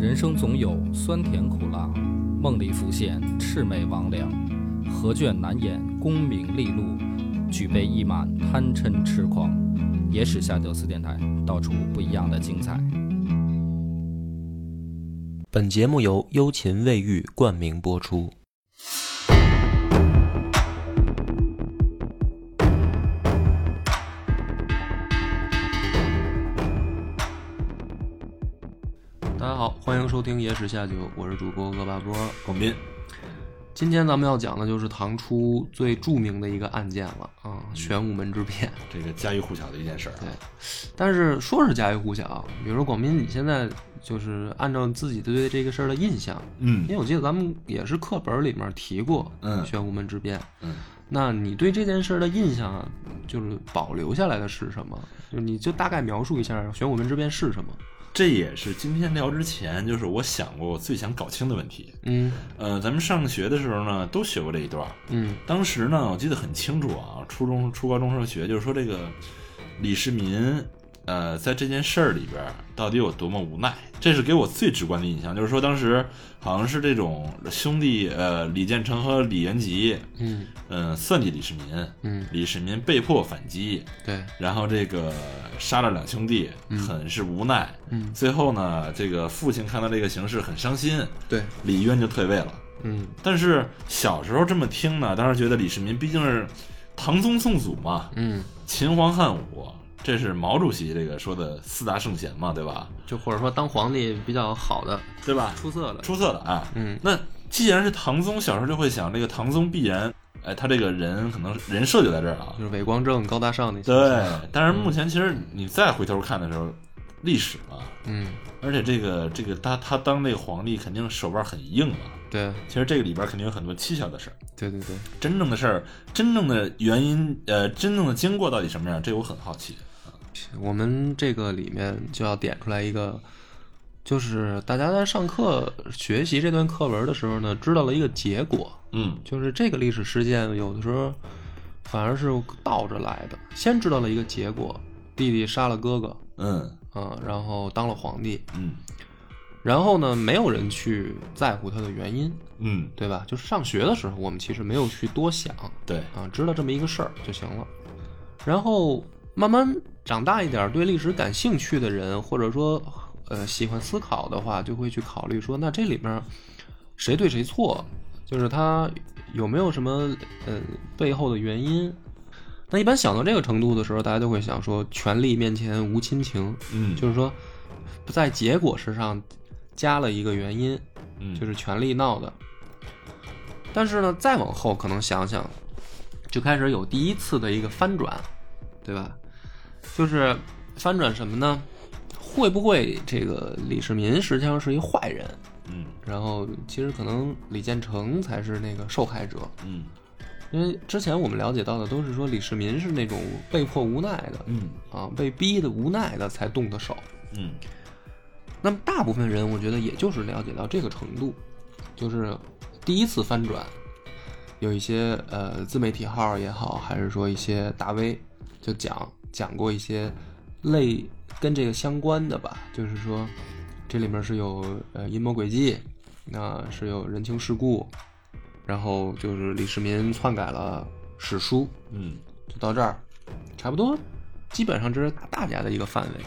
人生总有酸甜苦辣，梦里浮现魑魅魍魉，何卷难掩功名利禄，举杯一满贪嗔痴狂。野史下酒四电台，道出不一样的精彩。本节目由幽琴卫浴冠名播出。欢迎收听《野史下酒》，我是主播恶霸波。广斌，今天咱们要讲的就是唐初最著名的一个案件了啊，玄武门之变。这个家喻户晓的一件事儿啊对，但是说是家喻户晓，比如说广斌，你现在就是按照自己对这个事儿的印象，嗯因为我记得咱们也是课本里面提过，嗯玄武门之变。嗯，那你对这件事儿的印象啊，就是保留下来的是什么？就是你就大概描述一下玄武门之变是什么？这也是今天聊之前，就是我想过我最想搞清的问题。嗯呃，咱们上学的时候呢，都学过这一段儿。嗯当时呢，我记得很清楚啊，初中、初高中时候学，就是说这个李世民，呃，在这件事儿里边儿到底有多么无奈，这是给我最直观的印象。就是说，当时好像是这种兄弟，呃，李建成和李元吉，嗯嗯、算计李世民，嗯，李世民被迫反击，对，然后这个杀了两兄弟，很是无奈。嗯最后呢，这个父亲看到这个形势很伤心，对，李渊就退位了。嗯但是小时候这么听呢，当时觉得李世民毕竟是唐宗宋祖嘛，嗯，秦皇汉武，这是毛主席这个说的四大圣贤嘛，对吧？就或者说当皇帝比较好的、对吧？出色的，出色的啊。嗯那既然是唐宗，小时候就会想，这个唐宗必然，哎，他这个人可能人设就在这儿啊。就是伟光正、高大上那些。对，但是目前其实你再回头看的时候，历史嘛，嗯，而且这个这个他他当那个皇帝肯定手腕很硬嘛。对其实这个里边肯定有很多蹊跷的事儿，对对对，真正的事儿，真正的原因，呃，真正的经过到底什么样，这我很好奇。我们这个里面就要点出来一个，就是大家在上课学习这段课文的时候呢，知道了一个结果，嗯。就是这个历史事件有的时候反而是倒着来的，先知道了一个结果，弟弟杀了哥哥，嗯。啊、然后当了皇帝，嗯。然后呢，没有人去在乎他的原因，嗯，对吧？就是上学的时候，我们其实没有去多想，对，啊，知道这么一个事儿就行了。然后慢慢长大一点，对历史感兴趣的人，或者说呃喜欢思考的话，就会去考虑说，那这里面谁对谁错，就是他有没有什么呃背后的原因。那一般想到这个程度的时候，大家就会想说，权力面前无亲情，嗯就是说在结果之上加了一个原因，嗯就是权力闹的。但是呢，再往后可能想想，就开始有第一次的一个翻转，对吧？就是翻转什么呢？会不会这个李世民实际上是一坏人？嗯然后其实可能李建成才是那个受害者，嗯因为之前我们了解到的都是说李世民是那种被迫无奈的嗯啊，被逼的无奈的才动的手。嗯那么大部分人，我觉得也就是了解到这个程度，就是第一次翻转，有一些呃自媒体号也好，还是说一些大 V 就讲讲过一些类跟这个相关的吧，就是说这里面是有呃阴谋诡计，那是有人情世故，然后就是李世民篡改了史书，嗯就到这儿，差不多，基本上这是大大家的一个范围，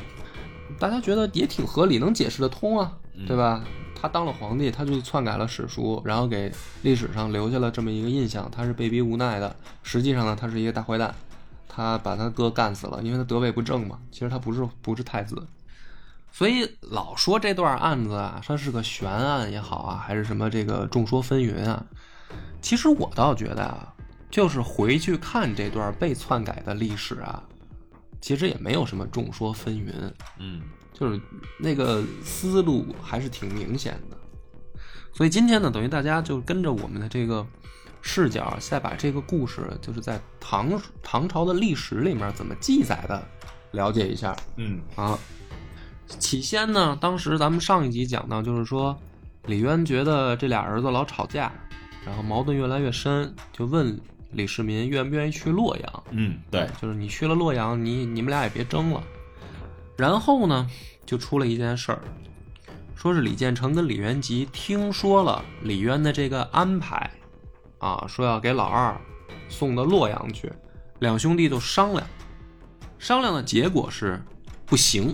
大家觉得也挺合理，能解释得通啊，对吧？他当了皇帝，他就篡改了史书，然后给历史上留下了这么一个印象，他是被逼无奈的。实际上呢，他是一个大坏蛋，他把他哥干死了，因为他得位不正嘛。其实他不是不是太子，所以老说这段案子啊，它是个悬案也好啊，还是什么这个众说纷纭啊。其实我倒觉得啊，就是回去看这段被篡改的历史啊，其实也没有什么众说纷纭，嗯就是那个思路还是挺明显的。所以今天呢，等于大家就跟着我们的这个视角，再把这个故事，就是在唐唐朝的历史里面怎么记载的，了解一下嗯啊。起先呢，当时咱们上一集讲到，就是说李渊觉得这俩儿子老吵架，然后矛盾越来越深，就问李世民愿不愿意去洛阳。嗯，对，就是你去了洛阳，你你们俩也别争了。然后呢，就出了一件事儿，说是李建成跟李元吉听说了李渊的这个安排，啊，说要给老二送到洛阳去，两兄弟就商量，商量的结果是不行，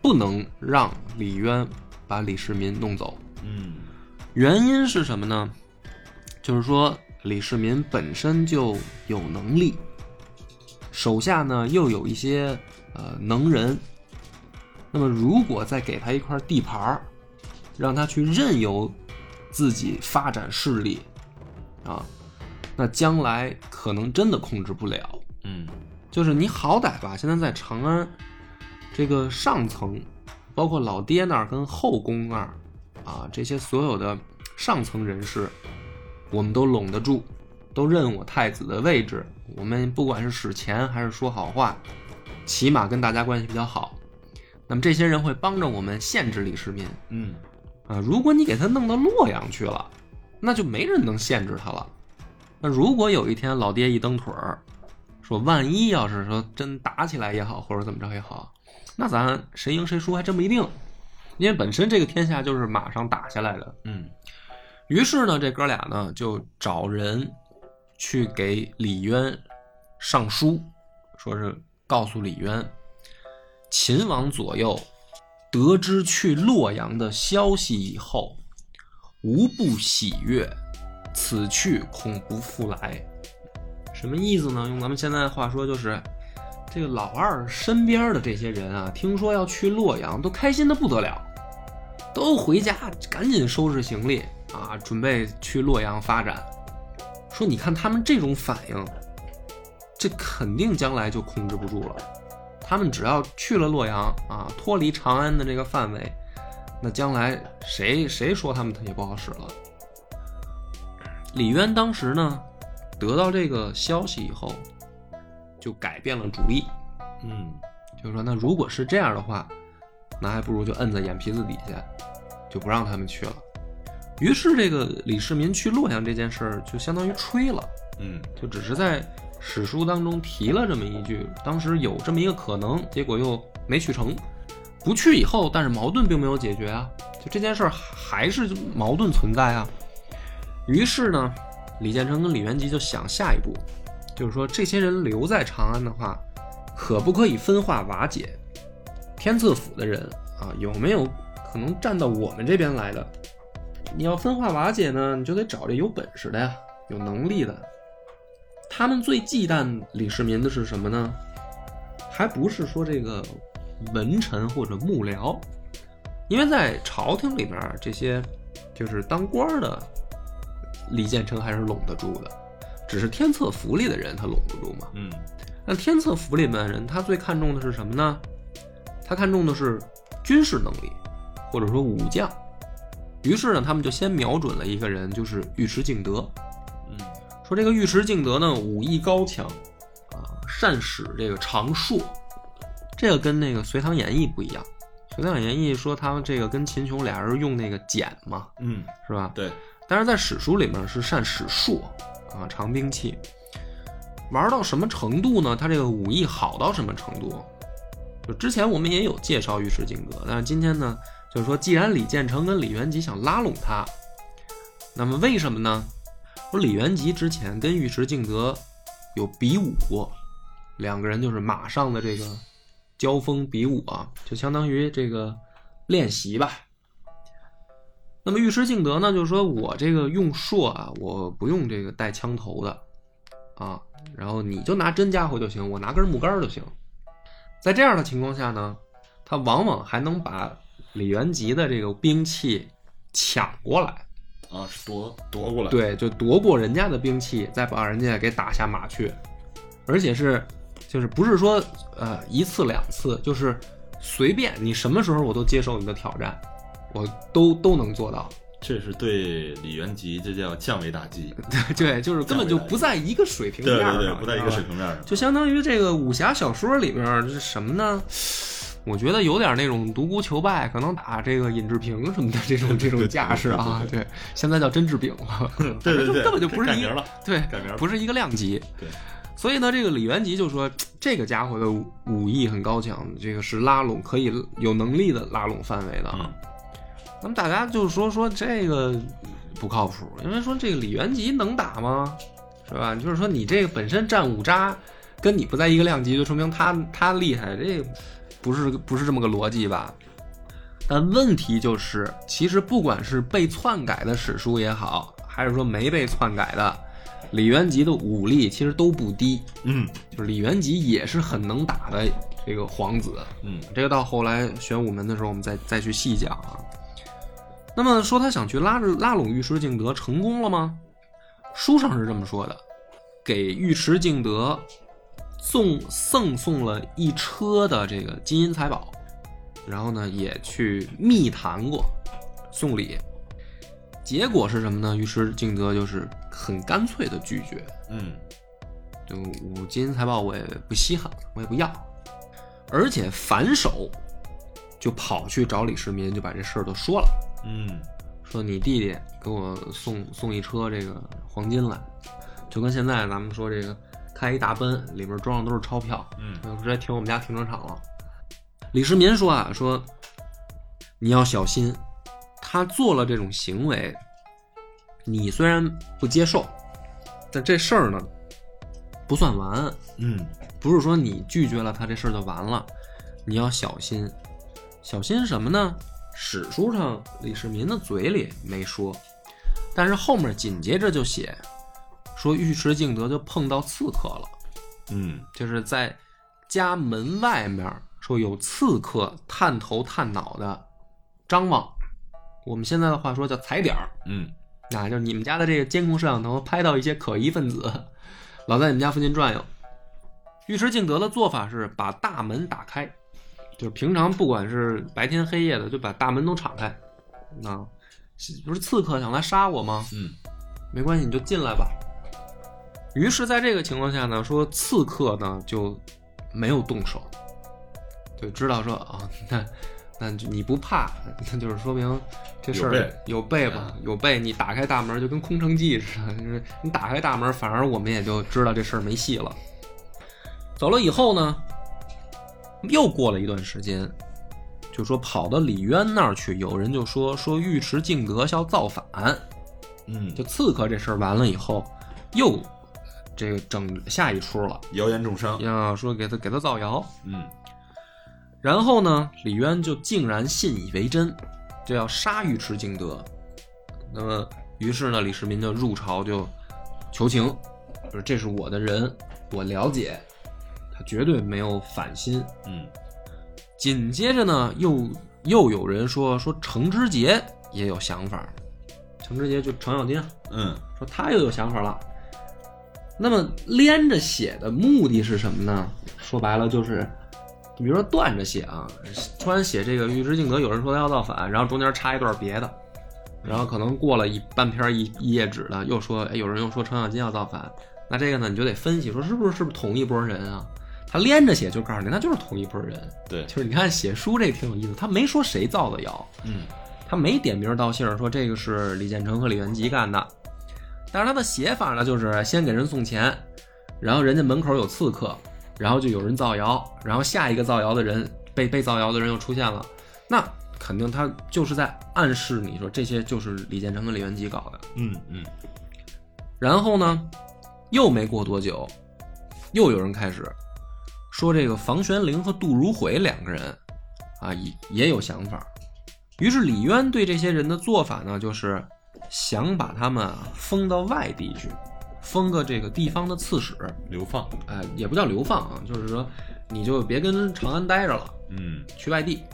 不能让李渊把李世民弄走。嗯原因是什么呢？就是说李世民本身就有能力，手下呢又有一些呃能人。那么如果再给他一块地盘儿，让他去任由自己发展势力，啊，那将来可能真的控制不了。嗯就是你好歹吧，现在在长安这个上层，包括老爹那儿跟后宫那儿啊，这些所有的上层人士，我们都拢得住，都认我太子的位置。我们不管是使钱还是说好话，起码跟大家关系比较好。那么这些人会帮着我们限制李世民嗯啊。如果你给他弄到洛阳去了，那就没人能限制他了。那如果有一天老爹一蹬腿儿，说万一要是说真打起来也好，或者怎么着也好，那咱谁赢谁输还真不一定，因为本身这个天下就是马上打下来的。嗯于是呢，这哥俩呢就找人去给李渊上书，说是告诉李渊，秦王左右得知去洛阳的消息以后，无不喜悦，此去恐不复来。什么意思呢？用咱们现在的话说，就是这个老二身边的这些人啊，听说要去洛阳，都开心的不得了，都回家赶紧收拾行李啊，准备去洛阳发展。说你看他们这种反应，这肯定将来就控制不住了。他们只要去了洛阳啊，脱离长安的这个范围，那将来谁谁说他们他也不好使了。李渊当时呢，得到这个消息以后，就改变了主意，嗯就是说，那如果是这样的话，那还不如就摁在眼皮子底下，就不让他们去了。于是，这个李世民去洛阳这件事儿就相当于吹了，嗯就只是在史书当中提了这么一句，当时有这么一个可能，结果又没去成。不去以后，但是矛盾并没有解决啊，就这件事儿还是矛盾存在啊。于是呢，李建成跟李元吉就想下一步，就是说这些人留在长安的话，可不可以分化瓦解？天策府的人啊，有没有可能站到我们这边来的？你要分化瓦解呢，你就得找这有本事的呀，有能力的。他们最忌惮李世民的是什么呢？还不是说这个文臣或者幕僚，因为在朝廷里面，这些就是当官的，李建成还是拢得住的，只是天策府里的人他拢不住嘛。嗯那天策府里面的人，他最看重的是什么呢？他看重的是军事能力，或者说武将。于是呢，他们就先瞄准了一个人，就是尉迟敬德。嗯说这个尉迟敬德呢，武艺高强，啊，善使这个长槊，这个跟那个《隋唐演义》不一样。《隋唐演义》说他们这个跟秦琼俩人用那个剪嘛，嗯，是吧？对，但是在史书里面是善使槊啊，长兵器。玩到什么程度呢？他这个武艺好到什么程度？就之前我们也有介绍尉迟敬德，但是今天呢，就是说，既然李建成跟李元吉想拉拢他，那么为什么呢？说李元吉之前跟尉迟敬德有比武过，两个人就是马上的这个交锋比武啊，就相当于这个练习吧。那么尉迟敬德呢，就是说我这个用槊啊，我不用这个带枪头的啊，然后你就拿真家伙就行，我拿根木杆就行。在这样的情况下呢，他往往还能把李元吉的这个兵器抢过来，啊，是夺夺过来，，对，就夺过人家的兵器，再把人家给打下马去，而且是就是不是说呃一次两次，就是随便你什么时候我都接受你的挑战，我都都能做到。这是对李元吉，这叫降维打击，对，就是根本就不在一个水平对面上，对对，不在一个水平面上，就相当于这个武侠小说里面是什么呢？我觉得有点那种独孤求败，可能打这个尹志平什么的这种 这种架势啊。对 对，现在叫甄志炳了，对对对，根本就不是一个对，改名了不是一个量级。对，所以呢，这个李元吉就说，这个家伙的武武艺很高强，这个是拉拢可以有能力的拉拢范围的啊。嗯那么大家就说说这个不靠谱，因为说这个李元吉能打吗？是吧？就是说你这个本身战五渣跟你不在一个量级，就说明他他厉害，这不是不是这么个逻辑吧？但问题就是，其实不管是被篡改的史书也好，还是说没被篡改的，李元吉的武力其实都不低。嗯就是李元吉也是很能打的这个皇子，嗯这个到后来玄武门的时候，我们再再去细讲啊。那么说他想去拉着拉拢尉迟敬德，成功了吗？书上是这么说的，给尉迟敬德送赠送了一车的这个金银财宝，然后呢也去密谈过送礼，结果是什么呢？于是敬德就是很干脆的拒绝，嗯。就五金财宝我也不稀罕，我也不要，而且反手就跑去找李世民，就把这事儿都说了，嗯。说你弟弟给我送送一车这个黄金来，就跟现在咱们说这个开一大奔，里面装的都是钞票，嗯。呃直接停我们家停车场了。李世民说啊，说你要小心，他做了这种行为，你虽然不接受，但这事儿呢不算完，嗯。不是说你拒绝了他这事儿就完了，你要小心，小心什么呢？史书上李世民的嘴里没说，但是后面紧接着就写说尉迟敬德就碰到刺客了，嗯。就是在家门外面说有刺客探头探脑的张望，我们现在的话说叫踩点儿，嗯啊，就是你们家的这个监控摄像头拍到一些可疑分子，老在你们家附近转悠。尉迟敬德的做法是把大门打开，就是平常不管是白天黑夜的，就把大门都敞开。啊，不是刺客想来杀我吗？嗯没关系，你就进来吧。于是，在这个情况下呢，说刺客呢就没有动手，就知道说啊，那那你不怕，那就是说明这事儿有备有备吧，有备。你打开大门就跟空城计似的，就是你打开大门，反而我们也就知道这事儿没戏了。走了以后呢，又过了一段时间，就说跑到李渊那儿去，有人就说说尉迟敬德要造反。嗯，就刺客这事儿完了以后，又这个整下一出了，谣言重伤。要说给他给他造谣，嗯然后呢，李渊就竟然信以为真，就要杀尉迟敬德。那么，于是呢，李世民就入朝就求情，说这是我的人，我了解，他绝对没有反心。嗯紧接着呢，又又有人说说程之杰也有想法，程之杰就程咬金啊，嗯说他又有想法了。那么连着写的目的是什么呢？说白了就是，比如说断着写啊，突然写这个尉迟敬德，有人说他要造反，然后中间插一段别的，然后可能过了一半篇一一页纸的，又说，哎，有人又说程咬金要造反，那这个呢你就得分析说是不是是不是同一拨人啊？他连着写就告诉你，那就是同一拨人。对就是你看写书这挺有意思，他没说谁造的谣，嗯他没点名道姓说这个是李建成和李元吉干的，但是他的写法呢，就是先给人送钱，然后人家门口有刺客，然后就有人造谣，然后下一个造谣的人被被造谣的人又出现了，那肯定他就是在暗示你说这些就是李建成跟李元吉搞的。嗯嗯然后呢，又没过多久，又有人开始说这个房玄龄和杜如晦两个人啊也也有想法。于是李渊对这些人的做法呢，就是想把他们啊封到外地去，封个这个地方的刺史，流放。哎、也不叫流放啊，就是说你就别跟长安待着了，嗯，去外地。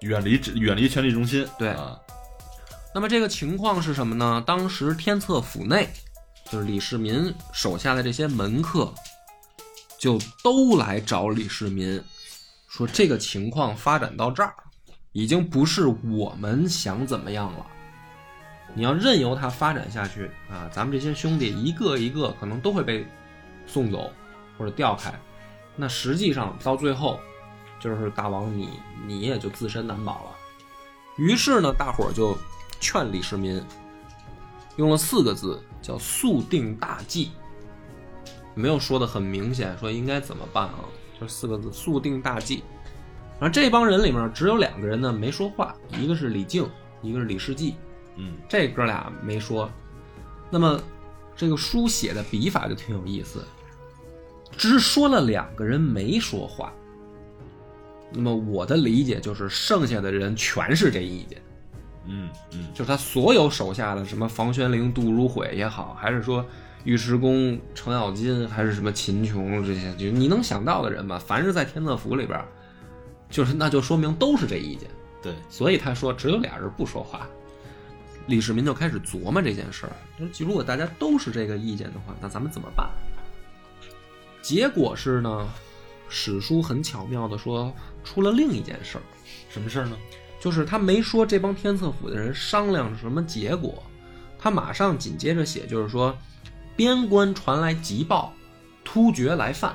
远离远离权力中心。对啊，那么这个情况是什么呢？当时天策府内，就是李世民手下的这些门客，就都来找李世民，说这个情况发展到这儿，已经不是我们想怎么样了。你要任由它发展下去啊，咱们这些兄弟一个一个可能都会被送走或者调开，那实际上到最后，就是大王你你也就自身难保了。于是呢，大伙儿就劝李世民，用了四个字，叫速定大计。没有说的很明显，说应该怎么办啊？就四个字，速定大计。然后这帮人里面只有两个人呢没说话，一个是李靖，一个是李世济，嗯这哥俩没说。那么这个书写的笔法就挺有意思，只说了两个人没说话。那么我的理解就是，剩下的人全是这意见，嗯嗯就是他所有手下的什么房玄龄、杜如晦也好，还是说尉迟恭、程咬金，还是什么秦琼这些，就你能想到的人吧，凡是在天策府里边，就是那就说明都是这意见。对，所以他说只有俩人不说话。李世民就开始琢磨这件事儿，就如果大家都是这个意见的话，那咱们怎么办？结果是呢，史书很巧妙的说出了另一件事儿，什么事儿呢？就是他没说这帮天策府的人商量什么结果，他马上紧接着写，就是说边关传来急报，突厥来犯，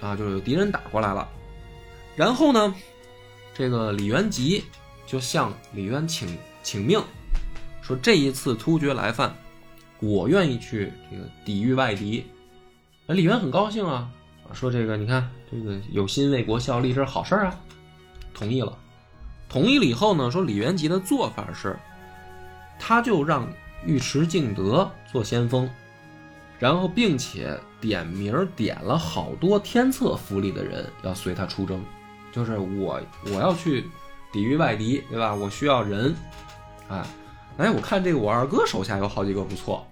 啊，就是有敌人打过来了。然后呢，这个李元吉就向李渊请请命，说这一次突厥来犯，我愿意去这个抵御外敌。那李渊很高兴啊，说这个你看这个有心为国效力，这是好事啊，同意了。同意了以后呢，说李元吉的做法是，他就让尉迟敬德做先锋，然后并且点名点了好多天策府里的人要随他出征，就是我我要去抵御外敌，对吧？我需要人，哎，哎，我看这个我二哥手下有好几个不错，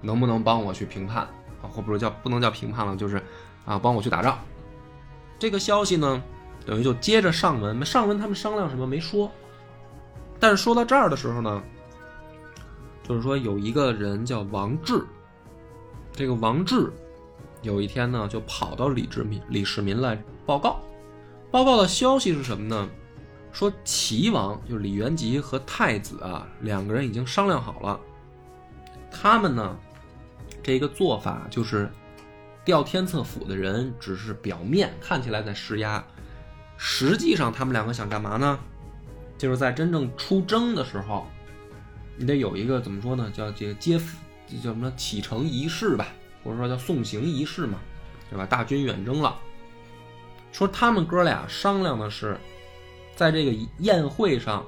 能不能帮我去评判啊？或不是叫不能叫评判了，就是啊，帮我去打仗。这个消息呢，等于就接着上文，上文他们商量什么没说，但是说到这儿的时候呢，就是说有一个人叫王志，这个王志有一天呢就跑到李志民李世民来报告，报告的消息是什么呢？说齐王就是李元吉和太子啊两个人已经商量好了，他们呢这个做法就是调天策府的人只是表面看起来在施压，实际上他们两个想干嘛呢？就是在真正出征的时候，你得有一个怎么说呢？叫这个接叫什么启程仪式吧，或者说叫送行仪式嘛，对吧？大军远征了，说他们哥俩商量的是，在这个宴会上，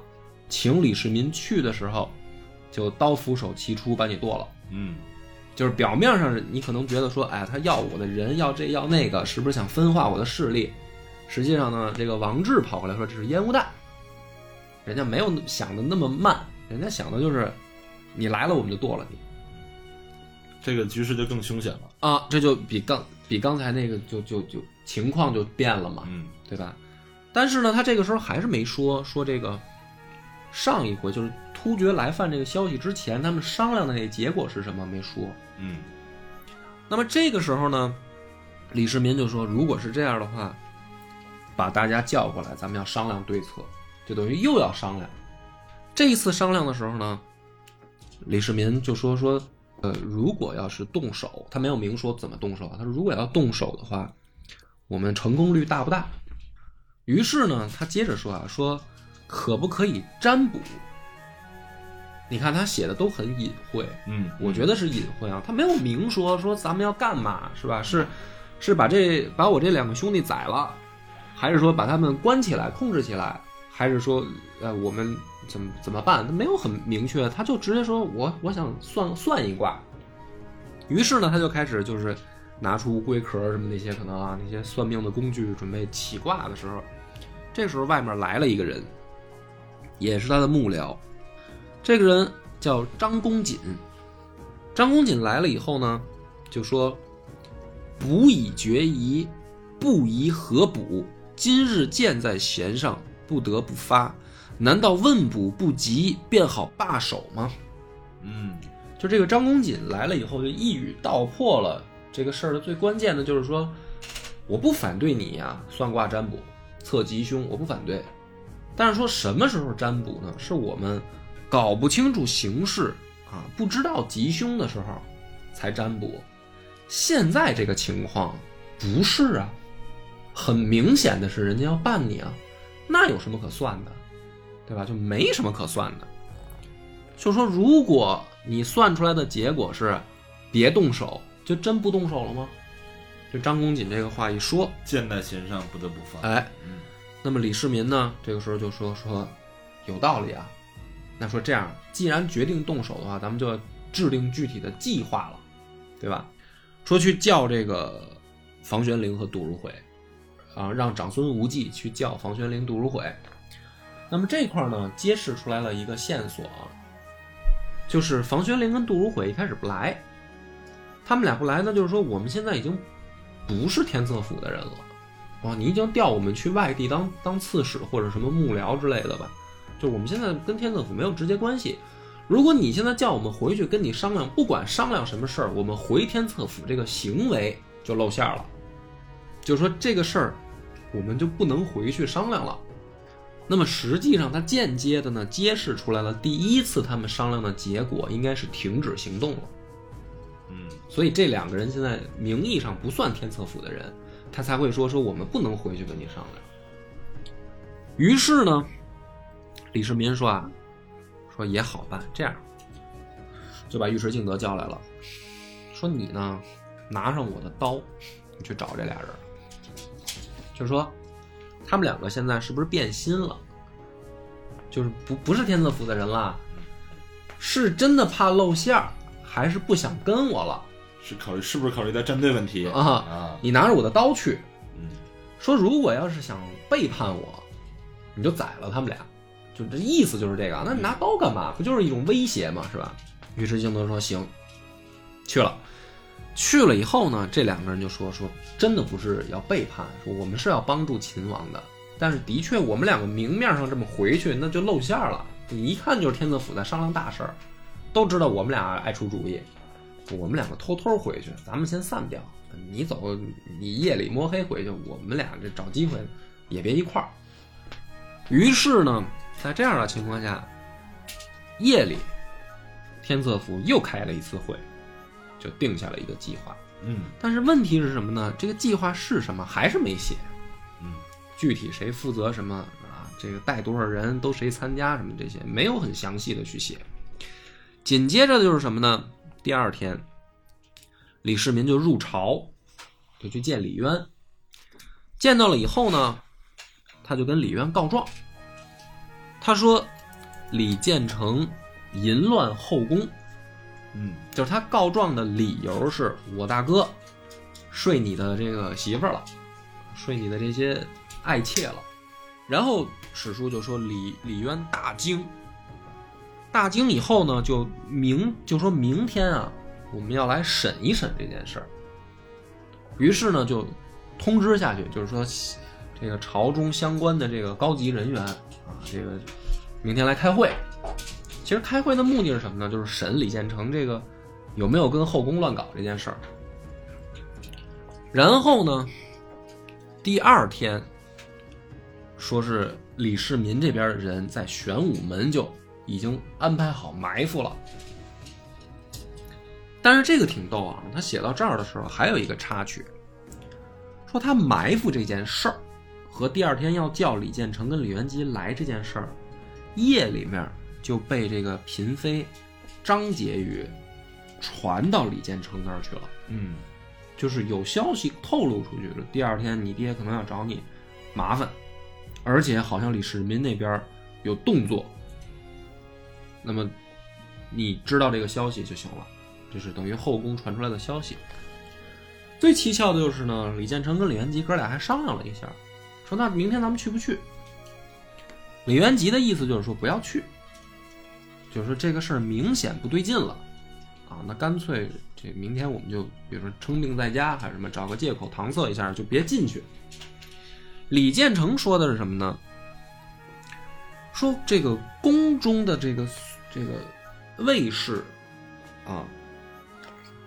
请李世民去的时候，就刀斧手齐出把你剁了。嗯就是表面上是你可能觉得说，哎，他要我的人，要这要那个，是不是想分化我的势力？实际上呢，这个王志跑过来说这是烟雾弹，人家没有想的那么慢，人家想的就是你来了我们就剁了你这个局势就更凶险了。啊，这就比刚比刚才那个就就就情况就变了嘛，嗯对吧？但是呢，他这个时候还是没说说这个上一回就是突厥来犯这个消息之前，他们商量的那个结果是什么没说。嗯那么这个时候呢，李世民就说，如果是这样的话，把大家叫过来，咱们要商量对策，就等于又要商量。这一次商量的时候呢，李世民就说说，呃，如果要是动手，他没有明说怎么动手，他说如果要动手的话，我们成功率大不大？于是呢，他接着说啊，说可不可以占卜？你看他写的都很隐晦，嗯，我觉得是隐晦啊，他没有明说说咱们要干嘛，是吧？是是把这把我这两个兄弟宰了，还是说把他们关起来控制起来，还是说呃我们怎么怎么办？他没有很明确，他就直接说我我想算算一卦。于是呢，他就开始就是拿出乌龟壳什么那些可能啊那些算命的工具，准备起卦的时候，这时候外面来了一个人，也是他的幕僚。这个人叫张公瑾。张公瑾来了以后呢，就说：“卜以决疑，不疑何卜？今日箭在弦上，不得不发。难道问卜不及，便好罢手吗？”嗯就这个张公瑾来了以后，就一语道破了这个事儿的最关键的，就是说，我不反对你呀、算卦占卜、测吉凶，我不反对。但是说什么时候占卜呢？是我们搞不清楚形势啊，不知道吉凶的时候才占卜。现在这个情况不是啊，很明显的是人家要办你啊，那有什么可算的，对吧？就没什么可算的。就说如果你算出来的结果是别动手，就真不动手了吗？就张公瑾这个话一说，箭在弦上，不得不发。哎，嗯那么李世民呢，这个时候就说说有道理啊，那说这样，既然决定动手的话，咱们就要制定具体的计划了，对吧？说去叫这个房玄龄和杜如晦，啊，让长孙无忌去叫房玄龄、杜如晦。那么这块儿呢，揭示出来了一个线索啊，就是房玄龄跟杜如晦一开始不来，他们俩不来呢，就是说我们现在已经不是天策府的人了，啊，你已经调我们去外地当当刺史或者什么幕僚之类的吧，就我们现在跟天策府没有直接关系。如果你现在叫我们回去跟你商量，不管商量什么事儿，我们回天策府这个行为就露馅了，就是说这个事儿我们就不能回去商量了。那么实际上，它间接的呢，揭示出来了第一次他们商量的结果应该是停止行动了。嗯所以这两个人现在名义上不算天策府的人，他才会说说我们不能回去跟你商量。于是呢，李世民说啊，说也好办，这样就把尉迟敬德叫来了，说你呢拿上我的刀，你去找这俩人，就说他们两个现在是不是变心了？就是不不是天策府的人了，是真的怕露馅儿，还是不想跟我了？是考虑是不是考虑到战队问题啊啊？你拿着我的刀去，嗯说如果要是想背叛我，你就宰了他们俩，就这意思就是这个。那你拿刀干嘛？不就是一种威胁嘛，是吧？尉迟敬德说行，去了。去了以后呢，这两个人就说说，真的不是要背叛，说我们是要帮助秦王的，但是的确我们两个明面上这么回去，那就露馅了。你一看就是天策府在商量大事儿，都知道我们俩爱出主意，我们两个偷偷回去，咱们先散掉。你走，你夜里摸黑回去，我们俩这找机会也别一块儿。于是呢，在这样的情况下，夜里天策府又开了一次会，就定下了一个计划。嗯但是问题是什么呢？这个计划是什么还是没写，嗯具体谁负责什么啊？这个带多少人都谁参加什么这些没有很详细的去写。紧接着就是什么呢？第二天，李世民就入朝，就去见李渊。见到了以后呢，他就跟李渊告状。他说李建成淫乱后宫，嗯就是他告状的理由是我大哥睡你的这个媳妇了，睡你的这些爱妾了。然后史书就说李李渊大惊，大惊以后呢，就明就说明天啊，我们要来审一审这件事儿。于是呢，就通知下去，就是说这个朝中相关的这个高级人员啊，这个明天来开会。其实开会的目的是什么呢？就是审李建成这个有没有跟后宫乱搞这件事儿。然后呢，第二天说是李世民这边的人在玄武门就已经安排好埋伏了。但是这个挺逗啊，他写到这儿的时候还有一个插曲，说他埋伏这件事儿和第二天要叫李建成跟李元吉来这件事儿，夜里面就被这个嫔妃张婕妤传到李建成那儿去了。嗯就是有消息透露出去了，第二天你爹可能要找你麻烦，而且好像李世民那边有动作，那么你知道这个消息就行了，这是等于后宫传出来的消息。最蹊跷的就是呢，李建成跟李元吉哥俩还商量了一下，说那明天咱们去不去？李元吉的意思就是说不要去，就是说这个事儿明显不对劲了，啊，那干脆这明天我们就比如说称病在家还是什么，找个借口搪塞一下，就别进去。李建成说的是什么呢？说这个宫中的这个这个卫士啊，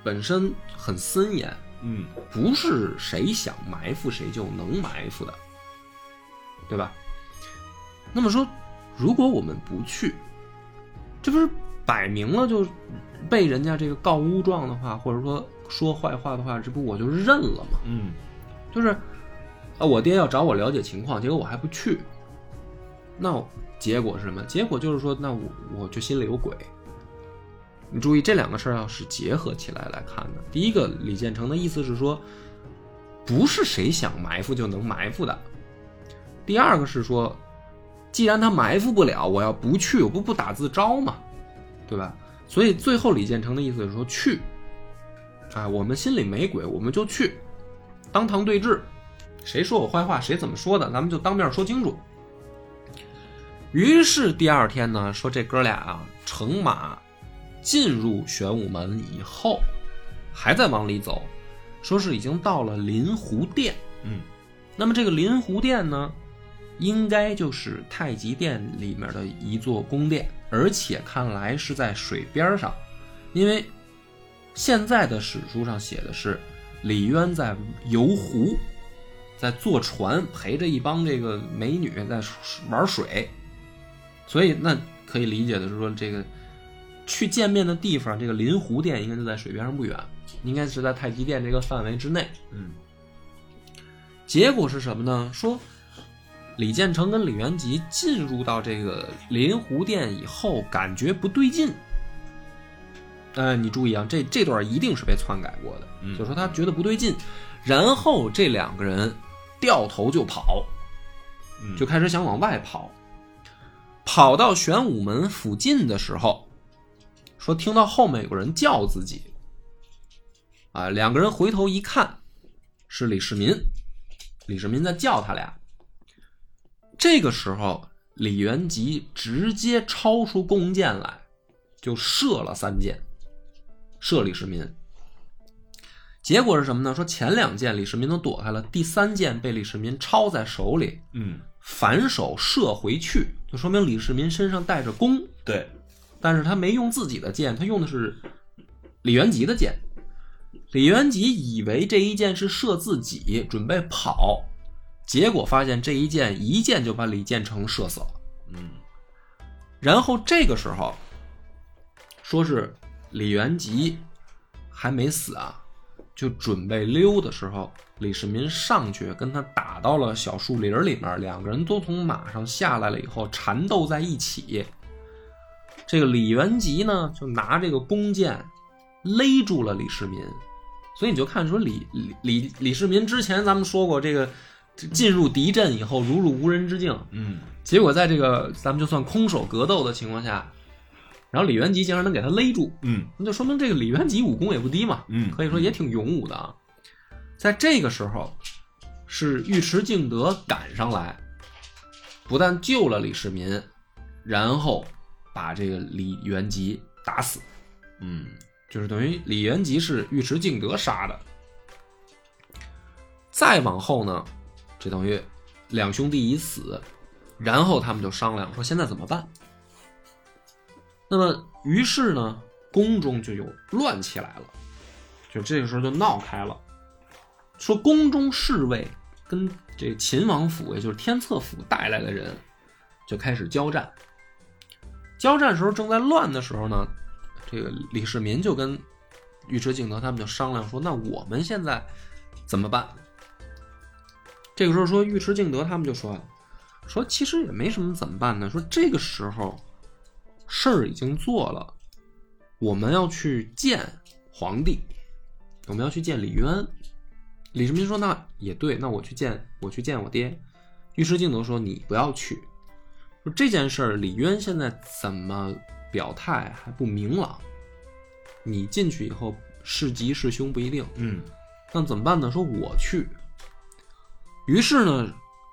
本身很森严，嗯不是谁想埋伏谁就能埋伏的，对吧？那么说，如果我们不去，这不是摆明了就被人家这个告诬状的话，或者说说坏话的话，这不我就认了吗？嗯就是啊，我爹要找我了解情况，结果我还不去，那结果是什么？结果就是说，那我我就心里有鬼。你注意，这两个事儿要是结合起来来看的。第一个，李建成的意思是说，不是谁想埋伏就能埋伏的；第二个是说，既然他埋伏不了，我要不去，我不不打自招嘛，对吧？所以最后李建成的意思是说去，啊，我们心里没鬼，我们就去，当堂对质，谁说我坏话，谁怎么说的，咱们就当面说清楚。于是第二天呢，说这哥俩啊，乘马进入玄武门以后，还在往里走，说是已经到了临湖殿。嗯那么这个临湖殿呢，应该就是太极殿里面的一座宫殿，而且看来是在水边上，因为现在的史书上写的是李渊在游湖，在坐船陪着一帮这个美女在玩水，所以那可以理解的是说这个去见面的地方，这个临湖殿应该就在水边上不远，应该是在太极殿这个范围之内。嗯结果是什么呢？说李建成跟李元吉进入到这个临湖殿以后，感觉不对劲。呃，你注意啊，这这段一定是被篡改过的，嗯就说他觉得不对劲，然后这两个人掉头就跑，嗯，就开始想往外跑。跑到玄武门附近的时候，说听到后面有个人叫自己，啊，两个人回头一看，是李世民，李世民在叫他俩。这个时候，李元吉直接抄出弓箭来，就射了三箭，射李世民。结果是什么呢？说前两箭李世民都躲开了，第三箭被李世民抄在手里，嗯反手射回去，就说明李世民身上带着弓，对，但是他没用自己的箭，他用的是李元吉的箭。李元吉以为这一箭是射自己，准备跑，结果发现这一箭一箭就把李建成射死了。嗯然后这个时候，说是李元吉还没死啊，就准备溜的时候，李世民上去跟他打到了小树林里面，两个人都从马上下来了以后缠斗在一起。这个李元吉呢，就拿这个弓箭勒住了李世民，所以你就看说李李李李世民之前咱们说过，这个进入敌阵以后如入无人之境，嗯结果在这个咱们就算空手格斗的情况下，然后李元吉竟然能给他勒住，嗯那就说明这个李元吉武功也不低嘛，嗯，可以说也挺勇武的啊。在这个时候，是尉迟敬德赶上来，不但救了李世民，然后把这个李元吉打死，嗯就是等于李元吉是尉迟敬德杀的。再往后呢，这等于两兄弟已死，然后他们就商量说现在怎么办。那么于是呢，宫中就有乱起来了，就这个时候就闹开了，说宫中侍卫跟这秦王府，也就是天策府带来的人，就开始交战。交战时候正在乱的时候呢，这个李世民就跟尉迟敬德他们就商量说：“那我们现在怎么办？”这个时候说尉迟敬德他们就说：“说其实也没什么怎么办呢？说这个时候事儿已经做了，我们要去见皇帝，我们要去见李渊。”李世民说：“那也对，那我去见我去见我爹。”尉迟敬德说：“你不要去。”说这件事儿，李渊现在怎么表态还不明朗。你进去以后是吉是凶不一定，嗯那怎么办呢？说我去。于是呢，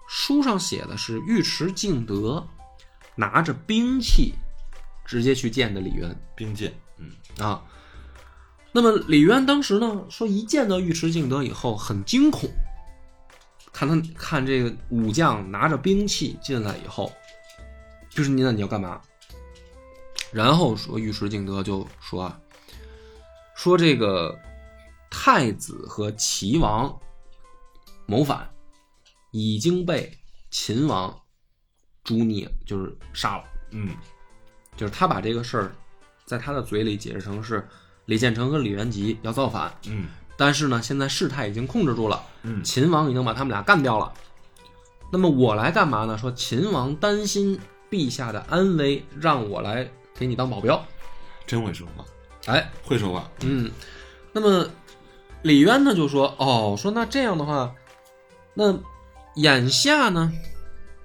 书上写的是尉迟敬德拿着兵器直接去见的李渊兵谏，嗯啊。那么李渊当时呢，说一见到尉迟敬德以后很惊恐，看他看这个武将拿着兵器进来以后，就是你那你要干嘛？然后说尉迟敬德就说啊，说这个太子和齐王谋反，已经被秦王诛灭，就是杀了。嗯就是他把这个事儿在他的嘴里解释成是李建成和李元吉要造反，嗯但是呢，现在事态已经控制住了，嗯秦王已经把他们俩干掉了。那么我来干嘛呢？说秦王担心陛下的安危，让我来给你当保镖。真会说话，哎，会说话，嗯，那么李渊呢就说：“哦，说那这样的话，那眼下呢，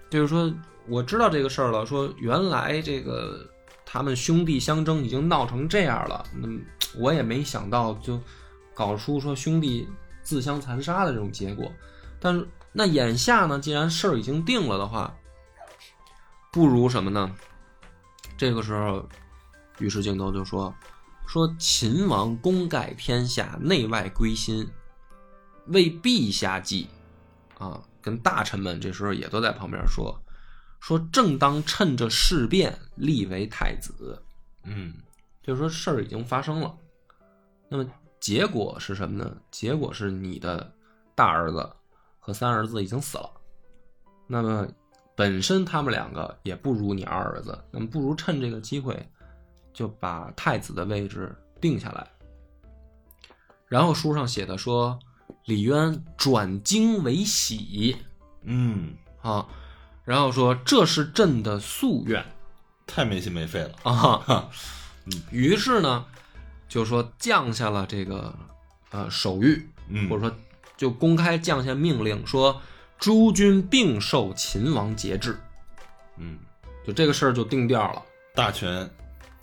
就是说我知道这个事儿了，说原来这个他们兄弟相争已经闹成这样了，那么我也没想到就搞出说兄弟自相残杀的这种结果。但是那眼下呢，既然事儿已经定了的话，不如什么呢？这个时候，于是敬斗就说：“说秦王功盖天下，内外归心，为陛下计。”啊，跟大臣们这时候也都在旁边说：“说正当趁着事变立为太子。”嗯就是说事儿已经发生了，那么结果是什么呢？结果是你的大儿子和三儿子已经死了，那么本身他们两个也不如你二儿子，那么不如趁这个机会就把太子的位置定下来。然后书上写的说，李渊转惊为喜嗯，啊，然后说这是朕的夙愿。太没心没肺了。啊，于是呢，就说降下了这个呃手谕，嗯，或者说就公开降下命令，说诸军并受秦王节制，嗯，就这个事儿就定调了。大权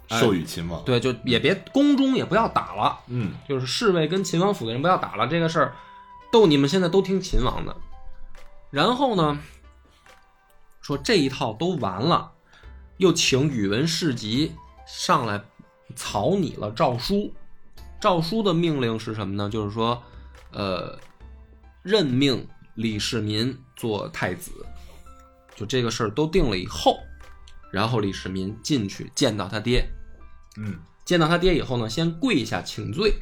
授予秦王。，对，就也别宫中也不要打了，嗯就是侍卫跟秦王府的人不要打了，这个事儿都你们现在都听秦王的。然后呢，说这一套都完了，又请宇文士集上来草拟了诏书。诏书的命令是什么呢？就是说，呃，任命李世民做太子。就这个事儿都定了以后，然后李世民进去见到他爹，嗯见到他爹以后呢，先跪下请罪。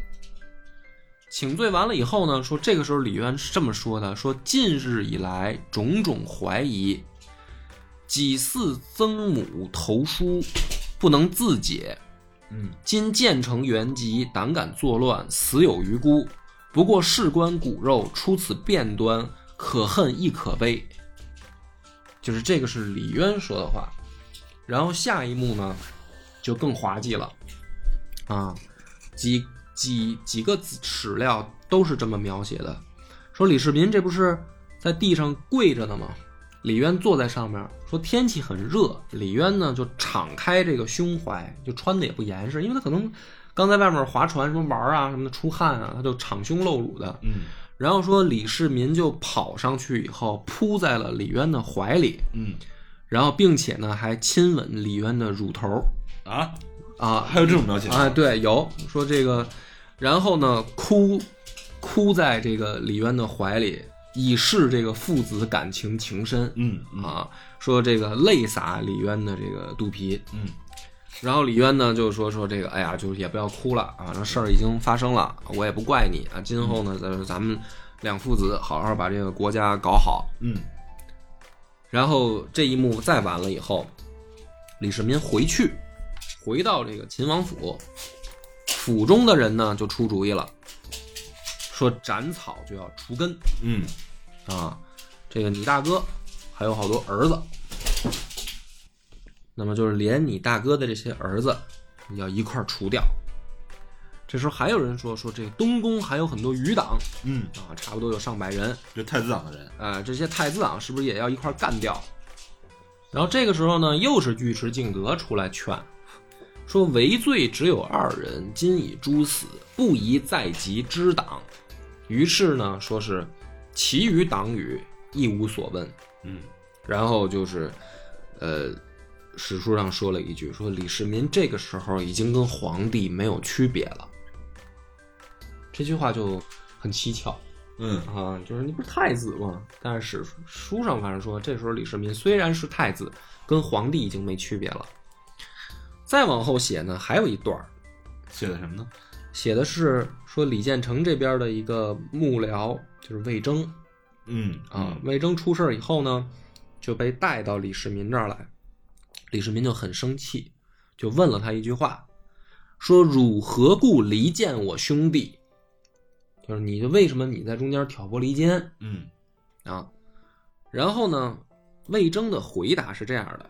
请罪完了以后呢，说这个时候李渊是这么说的：说近日以来种种怀疑，几次曾母投书，不能自解。嗯今建成元吉，胆敢作乱，死有余辜。不过事关骨肉，出此变端，可恨亦可悲。就是这个是李渊说的话，然后下一幕呢，就更滑稽了，啊，几几几个史料都是这么描写的，说李世民这不是在地上跪着呢吗？李渊坐在上面，说天气很热，李渊呢就敞开这个胸怀，就穿的也不严实，因为他可能刚在外面划船什么玩啊什么的出汗啊，他就敞胸露乳的。嗯然后说李世民就跑上去以后扑在了李渊的怀里，嗯。然后并且呢还亲吻李渊的乳头。啊，啊。还有这种描写啊，对，有。说这个，然后呢哭哭在这个李渊的怀里，以示这个父子感情情深。嗯嗯。啊，说这个泪洒李渊的这个肚皮，嗯。然后李渊呢就说说这个，哎呀，就是也不要哭了啊，这事儿已经发生了，我也不怪你啊，今后呢，咱咱们两父子好好把这个国家搞好。嗯。然后这一幕再完了以后，李世民回去，回到这个秦王府，府中的人呢就出主意了，说斩草就要除根嗯啊，这个你大哥还有好多儿子，那么就是连你大哥的这些儿子你要一块儿除掉。这时候还有人说说这个东宫还有很多余党嗯，啊，差不多有上百人，这太子党的人。呃，这些太子党是不是也要一块干掉？然后这个时候呢，又是尉迟敬德出来劝，说为罪只有二人，今已诛死，不宜再及之党。于是呢，说是其余党羽一无所问。嗯然后就是，呃，史书上说了一句，说李世民这个时候已经跟皇帝没有区别了。这句话就很蹊跷。嗯啊，就是你不是太子吗？但是史书上反正说，这时候李世民虽然是太子，跟皇帝已经没区别了。再往后写呢，还有一段儿写的什么呢？写的是说李建成这边的一个幕僚，就是魏征嗯啊。魏征出事儿以后呢，就被带到李世民这儿来，李世民就很生气，就问了他一句话，说：“汝何故离间我兄弟？就是你为什么你在中间挑拨离间？”嗯啊。然后呢，魏征的回答是这样的：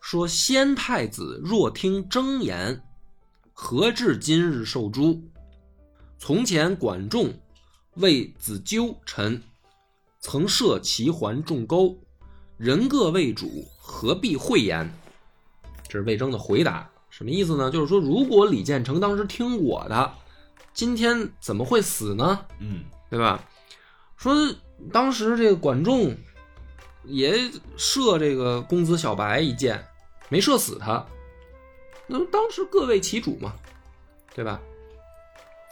说先太子若听征言，何至今日受诛？从前管仲为子纠臣，曾设齐桓仲沟，人各为主，何必讳言？”这是魏征的回答，什么意思呢？就是说，如果李建成当时听我的，今天怎么会死呢？嗯对吧？说当时这个管仲也射这个公子小白一箭，没射死他。那么当时各为其主嘛，对吧？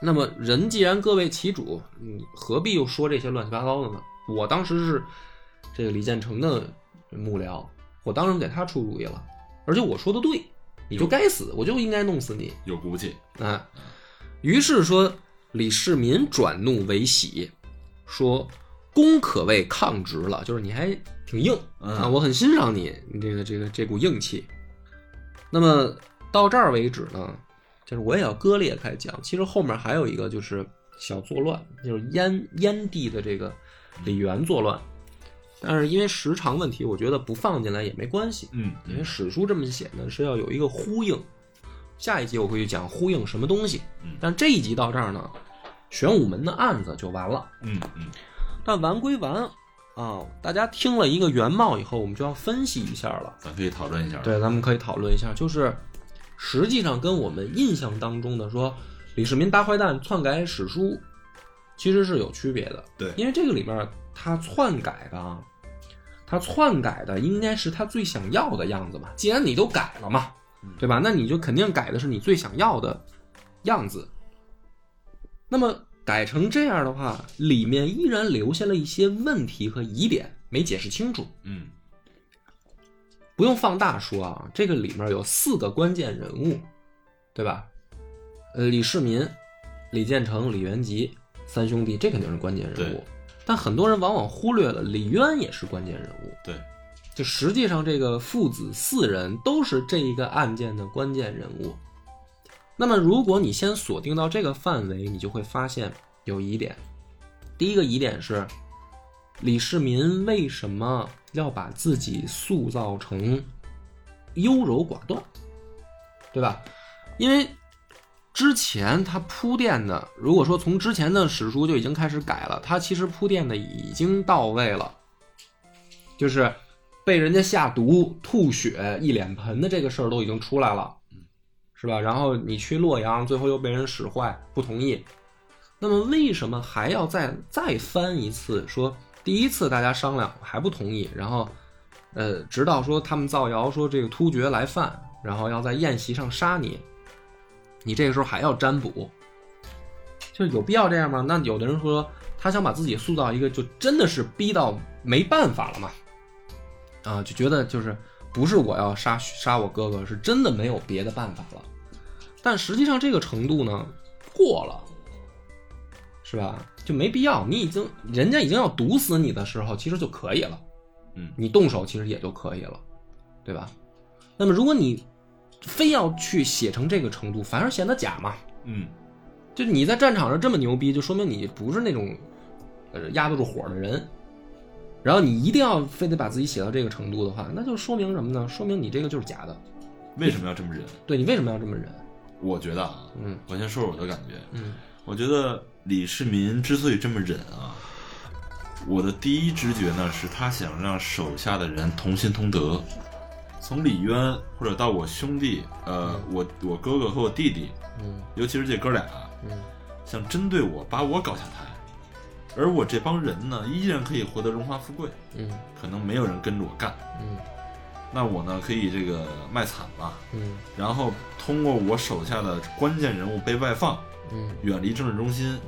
那么人既然各为其主，你何必又说这些乱七八糟的呢？我当时是这个李建成的幕僚，我当然给他出主意了，而且我说的对，你就该死，我就应该弄死你。有骨气，啊，于是说李世民转怒为喜，说公可谓抗直了，就是你还挺硬嗯啊，我很欣赏你，你这个这个这股硬气。那么到这儿为止呢，就是我也要割裂开讲，其实后面还有一个就是小作乱，就是燕燕地的这个李元作乱，但是因为时长问题，我觉得不放进来也没关系。嗯因为史书这么写呢，是要有一个呼应。下一集我会去讲呼应什么东西嗯，但这一集到这儿呢，玄武门的案子就完了。嗯嗯但完归完啊，大家听了一个原貌以后，我们就要分析一下了。咱可以讨论一下。，对，咱们可以讨论一下，就是实际上跟我们印象当中的说李世民大坏蛋篡改史书，其实是有区别的。对因为这个里面他篡改的啊，他篡改的应该是他最想要的样子嘛。既然你都改了嘛，对吧？那你就肯定改的是你最想要的样子。那么改成这样的话，里面依然留下了一些问题和疑点没解释清楚。嗯不用放大说啊，这个里面有四个关键人物，对吧？呃，李世民、李建成、李元吉三兄弟，这肯定是关键人物。但很多人往往忽略了李渊也是关键人物。对，就实际上，这个父子四人都是这一个案件的关键人物。那么，如果你先锁定到这个范围，你就会发现有疑点。第一个疑点是，李世民为什么要把自己塑造成优柔寡断，对吧？因为之前他铺垫的，如果说从之前的史书就已经开始改了，他其实铺垫的已经到位了，就是被人家下毒、吐血一脸盆的这个事儿都已经出来了，是吧？然后你去洛阳，最后又被人使坏，不同意。那么为什么还要再再翻一次？说第一次大家商量还不同意，然后，呃，直到说他们造谣说这个突厥来犯，然后要在宴席上杀你，你这个时候还要占卜，就有必要这样吗？那有的人说他想把自己塑造一个就真的是逼到没办法了嘛，啊，就觉得就是不是我要杀杀我哥哥，是真的没有别的办法了。但实际上这个程度呢，过了。是吧？就没必要，你已经人家已经要毒死你的时候，其实就可以了。嗯你动手其实也就可以了，对吧？那么如果你非要去写成这个程度，反而显得假嘛。嗯就你在战场上这么牛逼，就说明你不是那种呃压得住火的人。然后你一定要非得把自己写到这个程度的话，那就说明什么呢？说明你这个就是假的。为什么要这么忍？对你为什么要这么忍？我觉得啊，嗯我先说说我的感觉。嗯我觉得李世民之所以这么忍啊，我的第一直觉呢是他想让手下的人同心同德。从李渊或者到我兄弟，呃，我我哥哥和我弟弟，嗯尤其是这哥俩，嗯想针对我，把我搞下台，而我这帮人呢，依然可以获得荣华富贵，嗯可能没有人跟着我干，嗯那我呢可以这个卖惨吧，嗯然后通过我手下的关键人物被外放，嗯远离政治中心，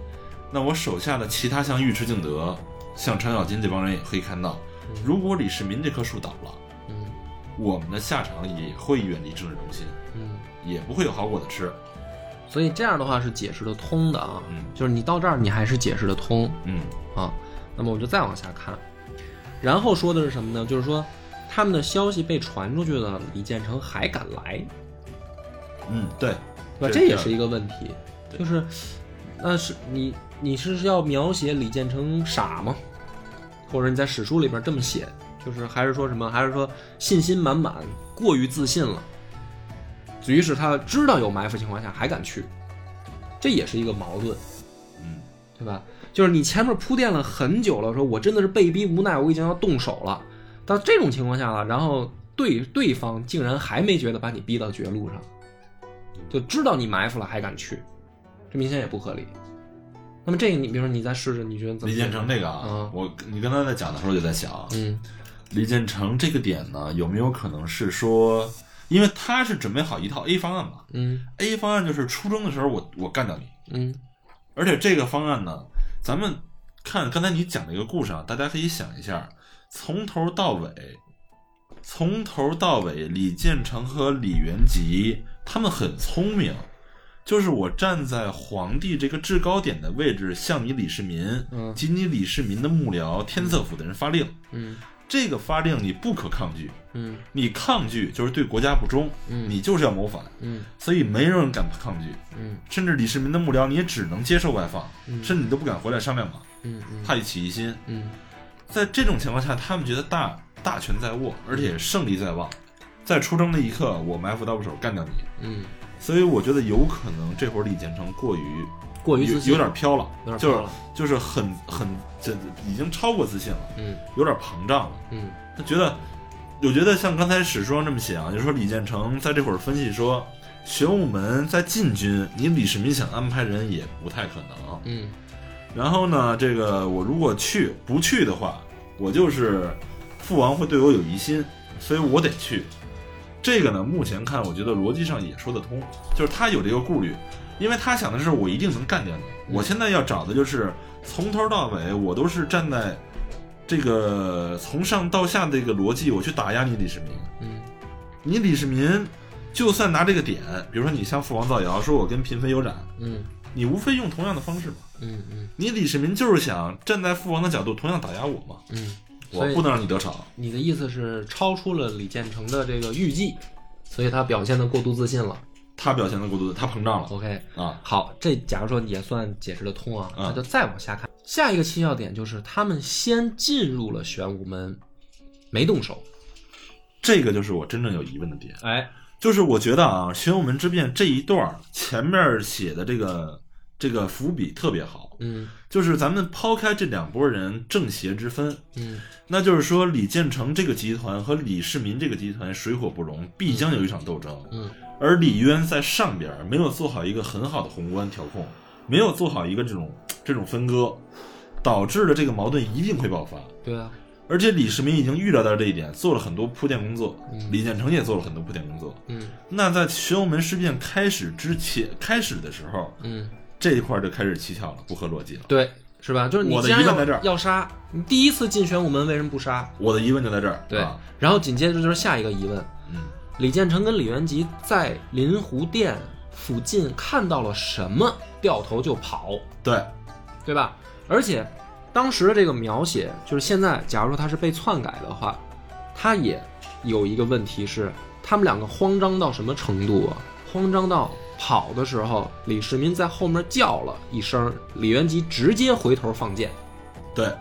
那我手下的其他像尉迟敬德、像程咬金这帮人也可以看到，如果李世民这棵树倒了，嗯我们的下场也会远离政治中心，嗯。也不会有好果子吃。所以这样的话是解释得通的啊，嗯就是你到这儿你还是解释得通嗯啊。那么我就再往下看，然后说的是什么呢？就是说他们的消息被传出去了，李建成还敢来，嗯，对，对吧？这这也是一个问题，对就是那是你你是要描写李建成傻吗？或者你在史书里边这么写，就是还是说什么？还是说信心满满，过于自信了？于是他知道有埋伏情况下还敢去，这也是一个矛盾。嗯对吧？就是你前面铺垫了很久了，说我真的是被逼无奈，我已经要动手了，到这种情况下了，然后对对方竟然还没觉得把你逼到绝路上，就知道你埋伏了还敢去，这明显也不合理。那么这个你比如说你再试试，你觉得怎么？李建成这个啊，嗯我你刚才在讲的时候就在想，嗯李建成这个点呢，有没有可能是说，因为他是准备好一套 A 方案嘛嗯，A 方案就是初中的时候我我干掉你，嗯而且这个方案呢，咱们看刚才你讲的一个故事啊，大家可以想一下，从头到尾，从头到尾，李建成和李元吉他们很聪明，就是我站在皇帝这个制高点的位置，向你李世民嗯。及你李世民的幕僚天策府的人发令，嗯。这个发令你不可抗拒，嗯。你抗拒就是对国家不忠，嗯。你就是要谋反，嗯。所以没人敢抗拒。嗯。甚至李世民的幕僚你也只能接受外放，嗯。甚至你都不敢回来商量嘛，怕起疑心。嗯。在这种情况下，他们觉得大大权在握，而且胜利在望，在出征那一刻，我埋伏刀斧手干掉你。嗯，所以我觉得有可能这会儿李建成过于过于自信，有点飘了，就是有点飘了就是很很这已经超过自信了，嗯有点膨胀了。嗯他觉得，我觉得像刚才史书上这么写啊，就是说李建成在这会儿分析说，玄武门在禁军，你李世民想安排人也不太可能。嗯然后呢，这个我如果去不去的话，我就是父王会对我有疑心，所以我得去。这个呢，目前看，我觉得逻辑上也说得通，就是他有这个顾虑，因为他想的是我一定能干掉你。我现在要找的就是从头到尾，我都是站在这个从上到下的一个逻辑，我去打压你李世民。嗯你李世民就算拿这个点，比如说你向父王造谣，说我跟嫔妃有染，嗯你无非用同样的方式嘛。嗯嗯你李世民就是想站在父王的角度，同样打压我嘛，嗯，我不能让你得逞。你的意思是超出了李建成的这个预计，所以他表现的过度自信了。他表现的过度，他膨胀了 OK，啊。好，这假如说也算解释得通啊，嗯那就再往下看，下一个蹊跷点就是他们先进入了玄武门，没动手。这个就是我真正有疑问的点，哎，就是我觉得啊，玄武门之变这一段儿前面写的这个这个伏笔特别好，嗯就是咱们抛开这两拨人正邪之分，嗯。那就是说李建成这个集团和李世民这个集团水火不容，必将有一场斗争。嗯。而李渊在上边儿没有做好一个很好的宏观调控，没有做好一个这种这种分割，导致了这个矛盾一定会爆发。对啊，而且李世民已经预料到这一点，做了很多铺垫工作，李建成也做了很多铺垫工作。嗯。那在玄武门事变开始之前，开始的时候，嗯，这一块儿就开始蹊跷了，不合逻辑了。对，是吧？就是你既然要疑问在这儿要杀，你第一次进玄武门为什么不杀？我的疑问就在这儿，对啊，然后紧接着就是下一个疑问，嗯，李建成跟李元吉在临湖殿附近看到了什么，掉头就跑，对，对吧？而且当时的这个描写，就是现在假如说他是被篡改的话，他也有一个问题是，他们两个慌张到什么程度啊？慌张到跑的时候，李世民在后面叫了一声，李元吉直接回头放箭，对，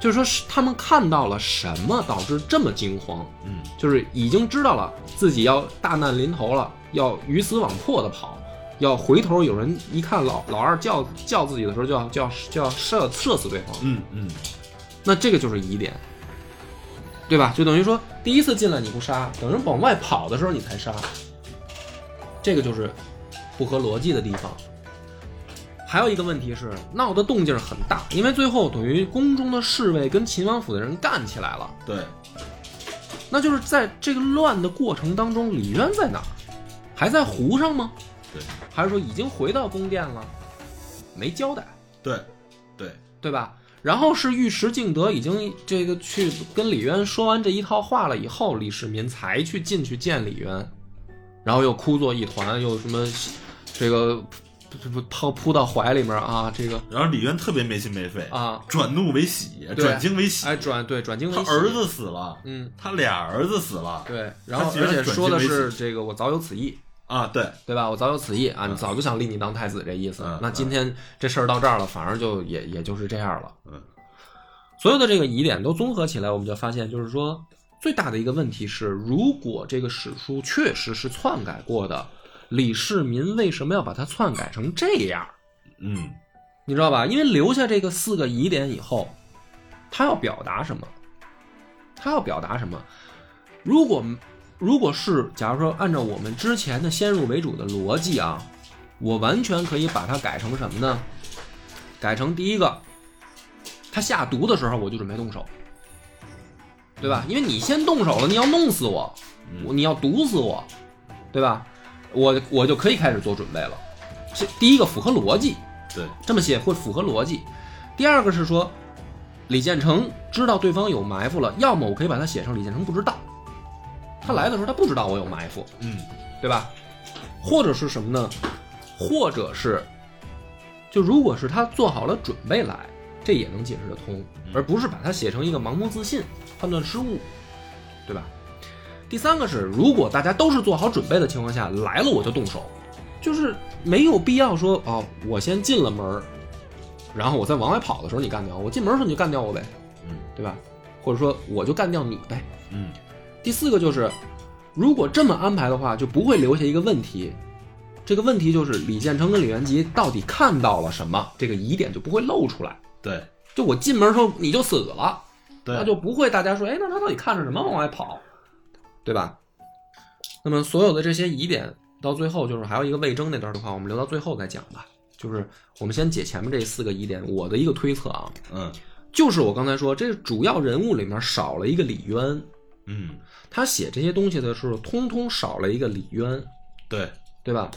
就是说是他们看到了什么导致这么惊慌？嗯，就是已经知道了自己要大难临头了，要鱼死网破的跑，要回头有人一看老老二叫叫自己的时候就要就要就要射射死对方，嗯嗯，那这个就是疑点，对吧？就等于说第一次进来你不杀，等人往外跑的时候你才杀，这个就是不合逻辑的地方。还有一个问题是闹的动静很大，因为最后等于宫中的侍卫跟秦王府的人干起来了。对，那就是在这个乱的过程当中，李渊在哪儿？还在湖上吗？对，还是说已经回到宫殿了？没交代，对，对，对吧？然后是尉迟敬德已经这个去跟李渊说完这一套话了以后，李世民才去进去见李渊，然后又哭作一团，又什么这个这不抛扑到怀里面啊，这个然后李渊特别没心没肺，啊，转怒为喜，转惊为喜。哎转对转惊为喜，他儿子死了，嗯他俩儿子死了，对，然后而且说的是这个我早有此意，啊，对，对吧？我早有此意啊，你早就想立你当太子这意思。嗯那今天这事儿到这儿了，反而就也也就是这样了。嗯，所有的这个疑点都综合起来，我们就发现，就是说最大的一个问题是，如果这个史书确实是篡改过的，李世民为什么要把它篡改成这样？嗯，你知道吧？因为留下这个四个疑点以后，他要表达什么？他要表达什么？如果如果是假如说按照我们之前的先入为主的逻辑啊，我完全可以把它改成什么呢？改成第一个，他下毒的时候我就准备动手，对吧？因为你先动手了，你要弄死我，我你要毒死我，对吧？我我就可以开始做准备了。这第一个符合逻辑，对，这么写会符合逻辑。第二个是说，李建成知道对方有埋伏了，要么我可以把它写成李建成不知道，他来的时候他不知道我有埋伏，嗯对吧？或者是什么呢？或者是，就如果是他做好了准备来，这也能解释得通，而不是把它写成一个盲目自信、判断失误，对吧？第三个是，如果大家都是做好准备的情况下来了，我就动手，就是没有必要说哦，我先进了门，然后我再往外跑的时候你干掉我，我进门的时候你就干掉我呗，嗯对吧？或者说我就干掉你呗。嗯第四个就是，如果这么安排的话，就不会留下一个问题。这个问题就是李建成跟李元吉到底看到了什么，这个疑点就不会露出来。对就我进门的时候你就死了，对，那就不会大家说，哎，那他到底看着什么往外跑，对吧？那么所有的这些疑点到最后就是还有一个魏征那段的话，我们留到最后再讲吧。就是我们先解前面这四个疑点，我的一个推测啊，嗯就是我刚才说，这主要人物里面少了一个李渊，嗯他写这些东西的时候，通通少了一个李渊，对对吧？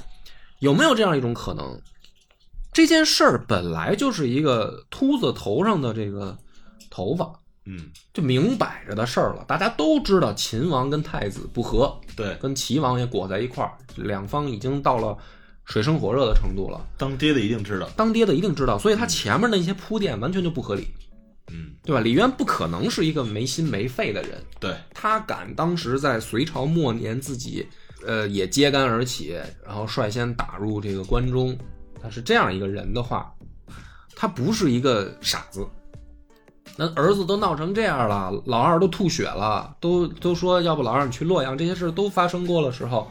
有没有这样一种可能？这件事儿本来就是一个秃子头上的这个头发，嗯就明摆着的事儿了。大家都知道秦王跟太子不和，对，跟齐王也裹在一块儿，两方已经到了水深火热的程度了。当爹的一定知道，当爹的一定知道，所以他前面的一些铺垫完全就不合理，嗯对吧？李渊不可能是一个没心没肺的人，对他敢当时在隋朝末年自己，呃，也揭竿而起，然后率先打入这个关中，他是这样一个人的话，他不是一个傻子。那儿子都闹成这样了，老二都吐血了，都都说要不老二你去洛阳，这些事都发生过的时候，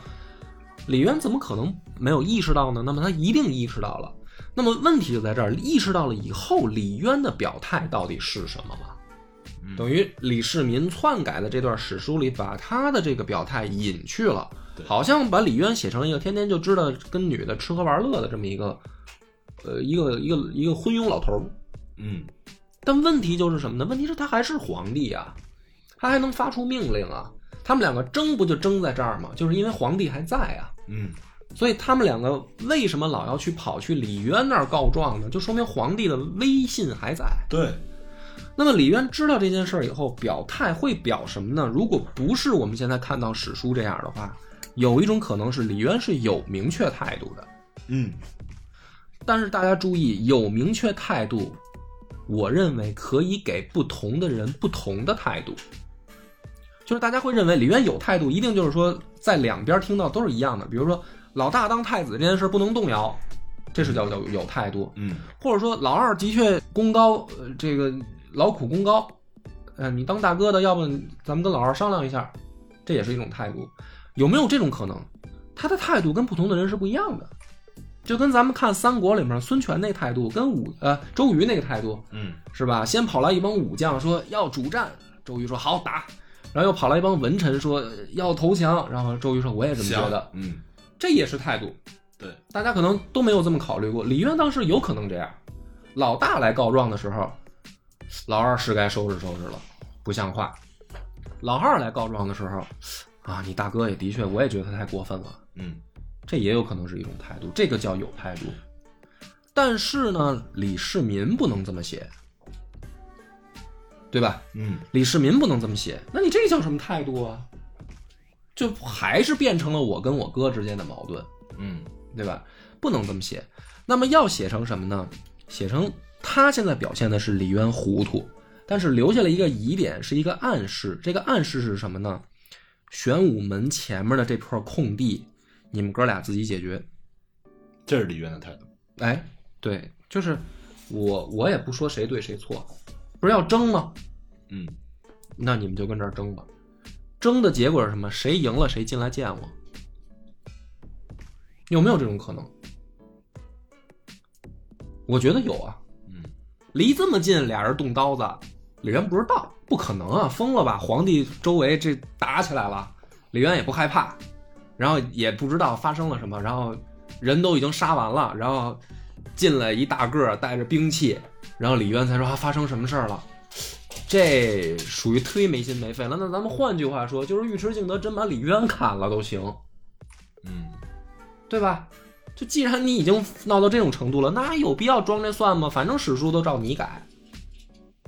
李渊怎么可能没有意识到呢？那么他一定意识到了。那么问题就在这儿，意识到了以后，李渊的表态到底是什么吗？等于李世民篡改的这段史书里，把他的这个表态隐去了，好像把李渊写成一个天天就知道跟女的吃喝玩乐的这么一个，呃，一个一个一个昏庸老头儿。嗯但问题就是什么呢？问题是他还是皇帝啊，他还能发出命令啊。他们两个争不就争在这儿吗？就是因为皇帝还在啊，嗯所以他们两个为什么老要去跑去李渊那儿告状呢？就说明皇帝的威信还在。对，那么李渊知道这件事儿以后，表态会表什么呢？如果不是我们现在看到史书这样的话，有一种可能是李渊是有明确态度的。嗯但是大家注意，有明确态度，我认为可以给不同的人不同的态度。就是大家会认为李渊有态度，一定就是说在两边听到都是一样的。比如说老大当太子这件事不能动摇，这是叫叫有态度。嗯或者说老二的确功高，呃，这个劳苦功高，呃，你当大哥的，要不咱们跟老二商量一下，这也是一种态度。有没有这种可能？他的态度跟不同的人是不一样的，就跟咱们看三国里面孙权那态度，跟武呃周瑜那个态度嗯是吧？先跑来一帮武将说要主战，周瑜说好打，然后又跑来一帮文臣说要投降，然后周瑜说我也这么觉得，嗯这也是态度。对，大家可能都没有这么考虑过。李渊当时有可能这样，老大来告状的时候，老二是该收拾收拾了，不像话。老二来告状的时候，啊，你大哥也的确，我也觉得他太过分了，嗯这也有可能是一种态度，这个叫有态度。但是呢，李世民不能这么写，对吧？嗯李世民不能这么写，那你这叫什么态度啊？就还是变成了我跟我哥之间的矛盾。嗯对吧？不能这么写。那么要写成什么呢？写成他现在表现的是李渊糊涂，但是留下了一个疑点，是一个暗示。这个暗示是什么呢？玄武门前面的这块空地，你们哥俩自己解决。这是李渊的态度。哎，对，就是我，我也不说谁对谁错，不是要争吗？嗯那你们就跟这儿争吧。争的结果是什么？谁赢了谁进来见我。有没有这种可能？我觉得有啊。嗯离这么近，俩人动刀子，李渊不知道，不可能啊，疯了吧？皇帝周围这打起来了，李渊也不害怕，然后也不知道发生了什么，然后人都已经杀完了，然后进来一大个带着兵器，然后李渊才说啊发生什么事儿了。这属于忒没心没肺了。那咱们换句话说，就是尉迟敬德真把李渊砍了都行，嗯，对吧？就既然你已经闹到这种程度了，那还有必要装这蒜吗？反正史书都照你改，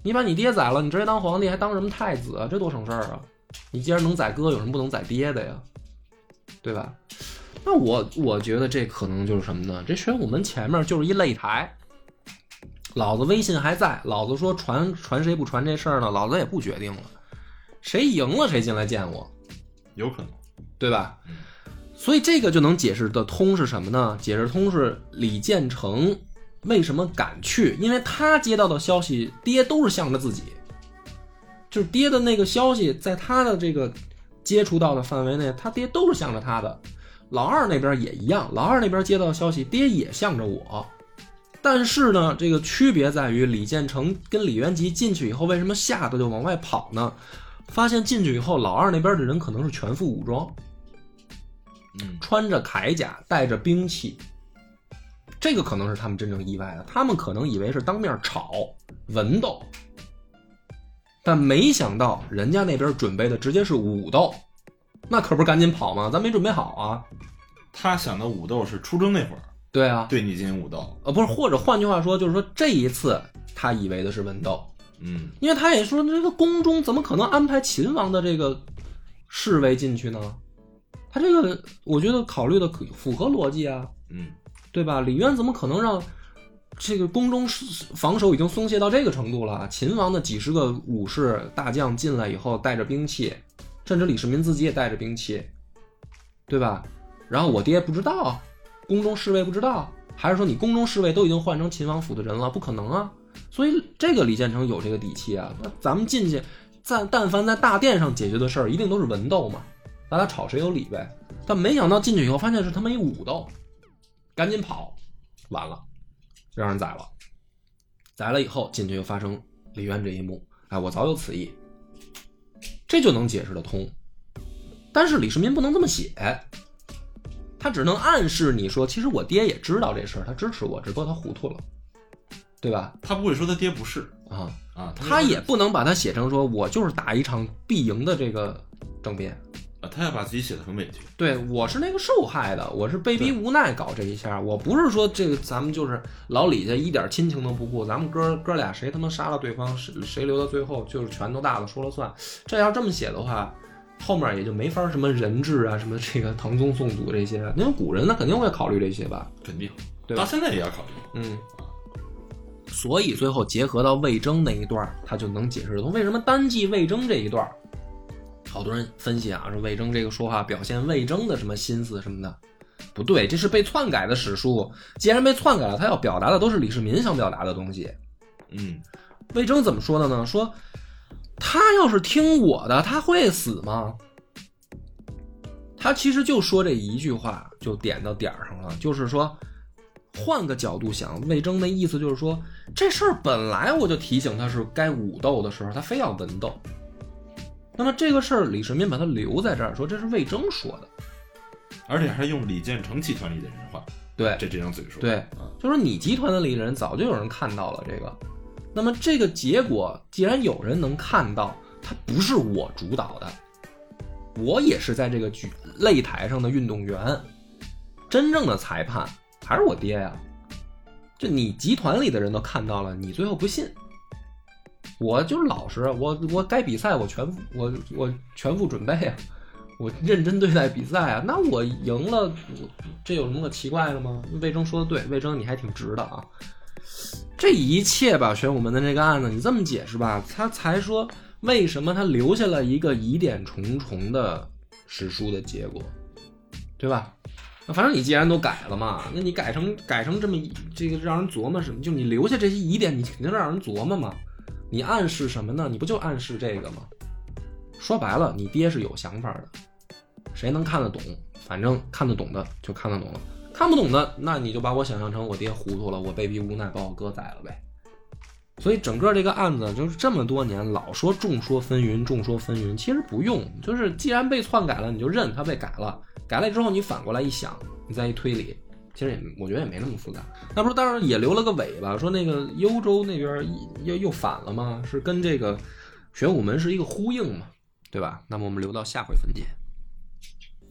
你把你爹宰了，你直接当皇帝，还当什么太子啊？这多省事儿啊！你既然能宰哥，有什么不能宰爹的呀？对吧？那我我觉得这可能就是什么呢？这玄武门前面就是一擂台，老子威信还在，老子说传传谁不传这事儿呢？老子也不决定了，谁赢了谁进来见我，有可能。对吧？所以这个就能解释的通是什么呢？解释通是李建成为什么敢去，因为他接到的消息，爹都是向着自己，就是爹的那个消息，在他的这个接触到的范围内，他爹都是向着他的。老二那边也一样，老二那边接到消息，爹也向着我。但是呢，这个区别在于李建成跟李元吉进去以后，为什么吓得就往外跑呢？发现进去以后，老二那边的人可能是全副武装，嗯穿着铠甲，带着兵器，这个可能是他们真正意外的。他们可能以为是当面吵文斗，但没想到人家那边准备的直接是武斗，那可不是赶紧跑吗？咱没准备好啊。他想的武斗是出征那会儿对啊，对你进行武斗。呃，不是，或者换句话说，就是说这一次他以为的是文斗，嗯因为他也说这个宫中怎么可能安排秦王的这个侍卫进去呢？他这个我觉得考虑的可符合逻辑啊，嗯对吧？李渊怎么可能让这个宫中防守已经松懈到这个程度了？秦王的几十个武士大将进来以后，带着兵器，甚至李世民自己也带着兵器，对吧？然后我爹不知道，宫中侍卫不知道，还是说你宫中侍卫都已经换成秦王府的人了？不可能啊！所以这个李建成有这个底气啊。那咱们进去，在但凡在大殿上解决的事儿，一定都是文斗嘛，大家吵谁有理呗。但没想到进去以后，发现是他妈一武斗，赶紧跑，完了，让人宰了。宰了以后进去又发生李渊这一幕，哎，我早有此意，这就能解释得通。但是李世民不能这么写，他只能暗示你说，其实我爹也知道这事儿，他支持我，只不过他糊涂了，对吧？他不会说他爹不是啊，啊，他也不能把它写成说我就是打一场必赢的这个政变。啊，他要把自己写的很委屈。对我是那个受害的，我是被逼无奈搞这一下，我不是说这个咱们就是老李家一点亲情都不顾，咱们哥哥俩谁他妈杀了对方，谁谁留到最后就是拳头大的说了算。这要这么写的话，后面也就没法什么人质啊，什么这个唐宗宋祖这些，因为古人他肯定会考虑这些吧，肯定，对吧到现在也要考虑。嗯。所以最后结合到魏征那一段，他就能解释得通为什么单记魏征这一段儿。好多人分析啊，说魏征这个说话表现魏征的什么心思什么的，不对，这是被篡改的史书。既然被篡改了，他要表达的都是李世民想表达的东西。嗯魏征怎么说的呢？说他要是听我的，他会死吗？他其实就说这一句话，就点到点儿上了，就是说，换个角度想，魏征那意思就是说，这事儿本来我就提醒他是该武斗的时候，他非要文斗。那么这个事儿，李世民把他留在这儿，说这是魏征说的。而且还用李建成集团里的人话，对，这这张嘴说。对啊，就说你集团的里的人早就有人看到了这个，那么这个结果既然有人能看到，它不是我主导的，我也是在这个举擂台上的运动员，真正的裁判还是我爹呀。就你集团里的人都看到了，你最后不信，我就是老实，我我该比赛我全我我全副准备啊，我认真对待比赛啊，那我赢了，这有什么可奇怪的吗？魏征说的对，魏征你还挺直的啊。这一切吧，玄武门的这个案子，你这么解释吧，他才说为什么他留下了一个疑点重重的史书的结果，对吧？那反正你既然都改了嘛，那你改成改成这么这个让人琢磨什么？就你留下这些疑点，你肯定让人琢磨嘛。你暗示什么呢？你不就暗示这个吗？说白了，你爹是有想法的，谁能看得懂？反正看得懂的就看得懂了，看不懂的，那你就把我想象成我爹糊涂了，我被逼无奈把我哥宰了呗，所以整个这个案子就是这么多年老说众说纷纭，众说纷纭，其实不用，就是既然被篡改了，你就认他被改了，改了之后你反过来一想，你再一推理，其实也我觉得也没那么复杂。那不是当然也留了个尾巴，说那个幽州那边又又反了吗？是跟这个玄武门是一个呼应嘛，对吧？那么我们留到下回分解。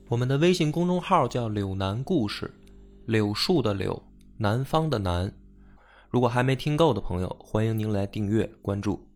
我们的微信公众号叫“柳南故事”，柳树的柳，南方的南。如果还没听够的朋友，欢迎您来订阅关注。